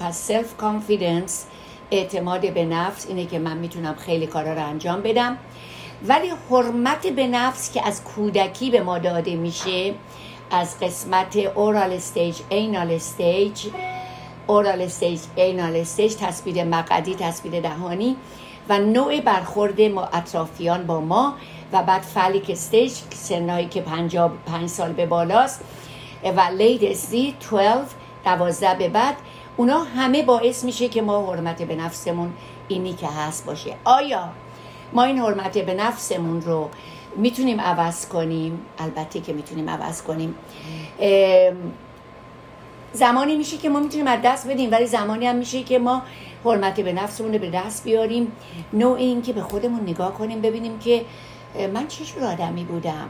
پس self confidence اعتماد به نفس اینه که من می‌تونم خیلی کارا رو انجام بدم. ولی حرمت به نفس که از کودکی به ما داده میشه از قسمت oral stage anal stage oral stage anal stage تصویر مقعدی تصویر دهانی و نوع برخورد ما اطرافیان با ما و بعد phallic stage سنهایی که پنج سال به بالاست و لید استی 12 دوازده به بعد اونا همه باعث میشه که ما حرمت به نفسمون اینی که هست باشه. آیا ما این حرمت به نفسمون رو می‌تونیم عوض کنیم؟ البته که می‌تونیم عوض کنیم. زمانی میشه که ما می‌تونیم از دست بدیم ولی زمانی هم میشه که ما حرمت به نفسمون رو به دست بیاریم. نوع این که به خودمون نگاه کنیم ببینیم که من چه جور آدمی بودم؟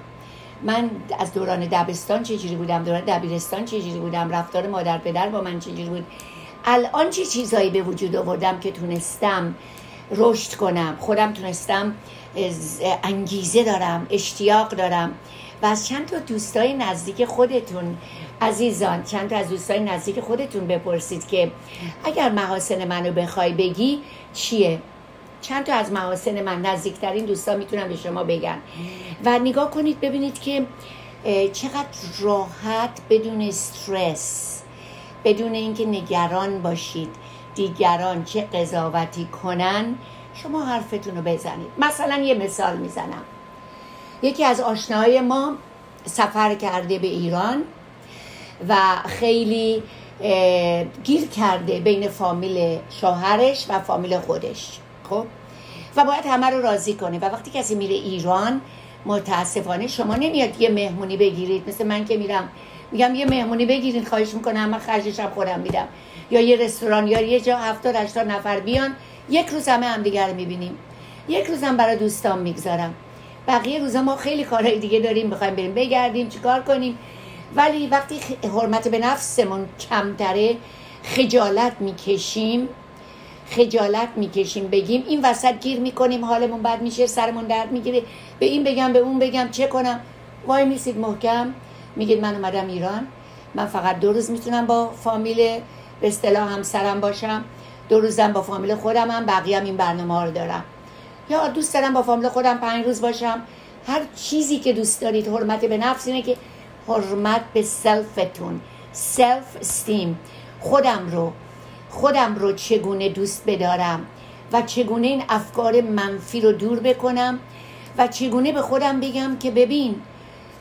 من از دوران دبستان چجوری بودم؟ دوران دبیرستان چجوری بودم؟ رفتار مادر پدر با من چجوری بود؟ الان چه چیزایی به وجود آوردم که تونستم رشد کنم؟ خودم تونستم انگیزه دارم اشتیاق دارم و از چند تا دوستای نزدیک خودتون عزیزان چند تا از دوستای نزدیک خودتون بپرسید که اگر محاسن منو بخوای بگی چیه؟ چند تا از محاسن من نزدیکترین دوستان می‌تونم به شما بگن و نگاه کنید ببینید که چقدر راحت بدون استرس بدون اینکه نگران باشید دیگران چه قضاوتی کنن شما حرفتون رو بزنید. مثلا یه مثال می‌زنم. یکی از آشناهای ما سفر کرده به ایران و خیلی گیر کرده بین فامیل شوهرش و فامیل خودش. خب؟ و باید همه رو راضی کنه. و وقتی کسی میره ایران متاسفانه شما نمیاد یه مهمونی بگیرید. مثل من که میرم میگم یه مهمونی بگیرید خواهش می‌کنم من خرجش هم خودم میدم. یا یه رستوران یا یه جا هفتاد هشتاد نفر بیان یک روز همه همدیگه رو می‌بینیم. یک روزم برای دوستان می‌گذارم. بقیه روزا ما خیلی کارهای دیگه داریم می‌خوایم بریم بگردیم چیکار کنیم. ولی وقتی حرمت به نفسمون کمتره خجالت می‌کشیم. خجالت می‌کشیم. بگیم این وسط گیر می‌کنیم حالمون بد میشه سرمون درد می‌گیره. به این بگم به اون بگم چه کنم؟ وای میسید محکم. میگید من اومدم ایران. من فقط دو روز می‌تونم با فامیل به اصطلاح همسرم باشم. دو روزم با فامیل خودم هم بقیه این برنامه ها رو دارم. یا دوست دارم با فامیل خودم پنج روز باشم. هر چیزی که دوست دارید حرمت به نفس اینه که حرمت به self تون self esteem خودم رو خودم رو چگونه دوست بدارم و چگونه این افکار منفی رو دور بکنم و چگونه به خودم بگم که ببین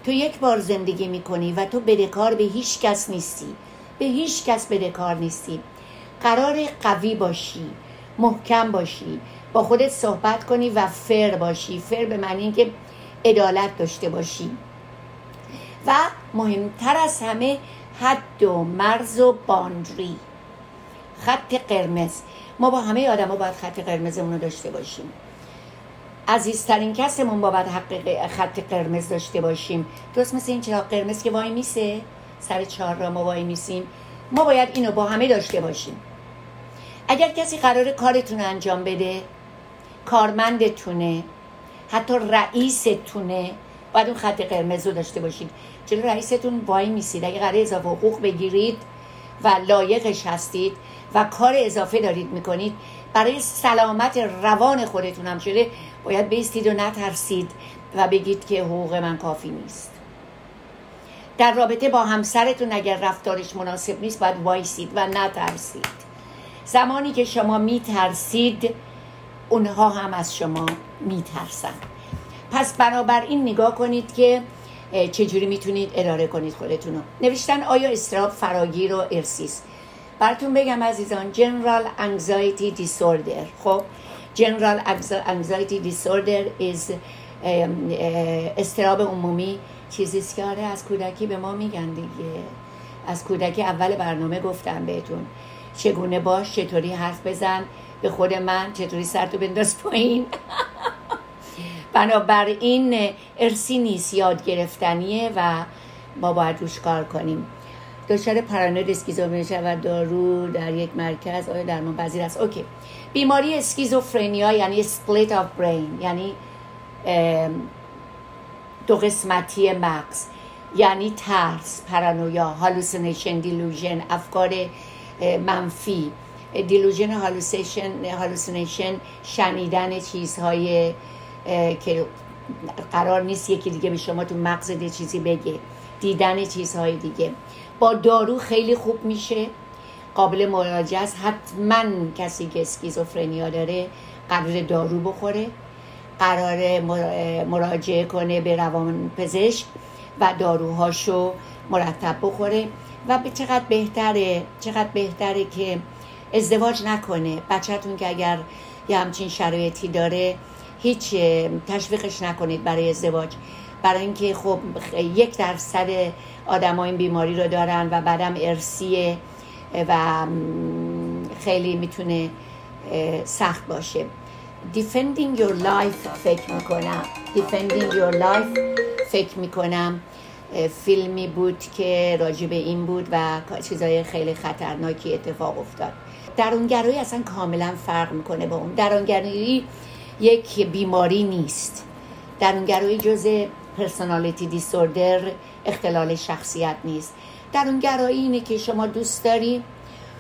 تو یک بار زندگی می‌کنی و تو بدهکار به هیچ کس نیستی. به هیچ کس بدهکار نیستی. قرار قوی باشی محکم باشی با خودت صحبت کنی و فر باشی. فر به معنی اینکه عدالت داشته باشی. و مهمتر از همه حد و مرز و باندری. خط قرمز. ما با همه آدم ها باید خط قرمزمون رو داشته باشیم. عزیزترین کسمون با باید حق خط قرمز داشته باشیم. درست مثل این چرا قرمز که وای میسه؟ سر چهار را ما وای میسیم. ما باید اینو با همه داشته باشیم. اگر کسی قرار کارتون انجام بده کارمندتونه حتی رئیستونه باید اون خط قرمز رو داشته باشید. چرا رئیستون وای میسید. اگه قرار اضافه حقوق بگیرید و لایقش هستید و کار اضافه دارید می‌کنید برای سلامت روان خودتون هم شده باید بیستید و نترسید و بگید که حقوق من کافی نیست. در رابطه با همسرتون اگر رفتارش مناسب نیست باید وایسید و نترسید. زمانی که شما میترسید اونها هم از شما میترسن. پس بنابراین نگاه کنید که چجوری می‌تونید اداره کنید خودتون رو نوشتن آیا استراب فراگیر و ارسیست براتون بگم عزیزان General Anxiety Disorder. خب General Anxiety Disorder is استراب عمومی. چیزیست که آره از کودکی به ما میگن دیگه. از کودکی اول برنامه گفتم بهتون. چگونه باش چطوری حرف بزن به خود من چطوری سرتو بنداز پایین. بنابراین ارسی نیست یاد گرفتنیه و ما باید روش کار کنیم. دچار پارانوید اسکیزوفرنی و دارو در یک مرکز آیا درمان پذیر است؟ اوکی. بیماری اسکیزوفرنیا یعنی split of brain یعنی دو قسمتی مغز یعنی ترس پارانویا hallucination delusion افکار منفی. delusion hallucination شنیدن چیزهای که قرار نیست یکی دیگه به شما تو مغزت چیزی بگه. دیدن چیزهای دیگه. با دارو خیلی خوب میشه. قابل معالجه است. حتما کسی که schizophrenia داره قرار دارو بخوره. قرار مراجعه کنه به روان پزشک و داروهاشو مرتب بخوره و به چقدر بهتره چقدر بهتره که ازدواج نکنه. بچهتون که اگر یه همچین شرایطی داره هیچ تشویقش نکنید برای ازدواج. برای اینکه خب یک درصد آدم این بیماری رو دارن و بعدم ارسیه و خیلی می‌تونه سخت باشه. Defending your life فکر می‌کنم. Defending your life فکر می‌کنم. فیلمی بود که راجع به این بود و چیزای خیلی خطرناکی اتفاق افتاد. درونگرایی اصلا کاملا فرق می‌کنه با اون. درونگرایی یک بیماری نیست. درونگرایی جز پرسونالیتی دیسوردر اختلال شخصیت نیست. درونگرایی اینه که شما دوست داری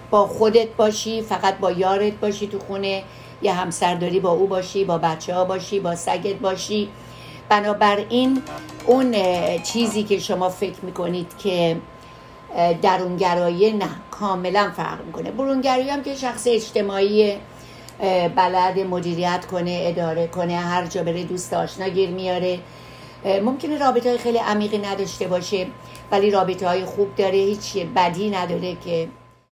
با خودت باشی فقط با یارت باشی تو خونه یه همسر داری با او باشی با بچه ها باشی با سگت باشی. بنابراین اون چیزی که شما فکر می‌کنید که درونگرایی نه کاملا فرق می‌کنه. برونگرایی هم که شخص اجتماعی بلد مدیریت کنه اداره کنه هر جا بره دوست آشنا گیر میاره. ممکنه رابطه های خیلی عمیقی نداشته باشه ولی رابطه های خوب داره هیچ بدی نداره که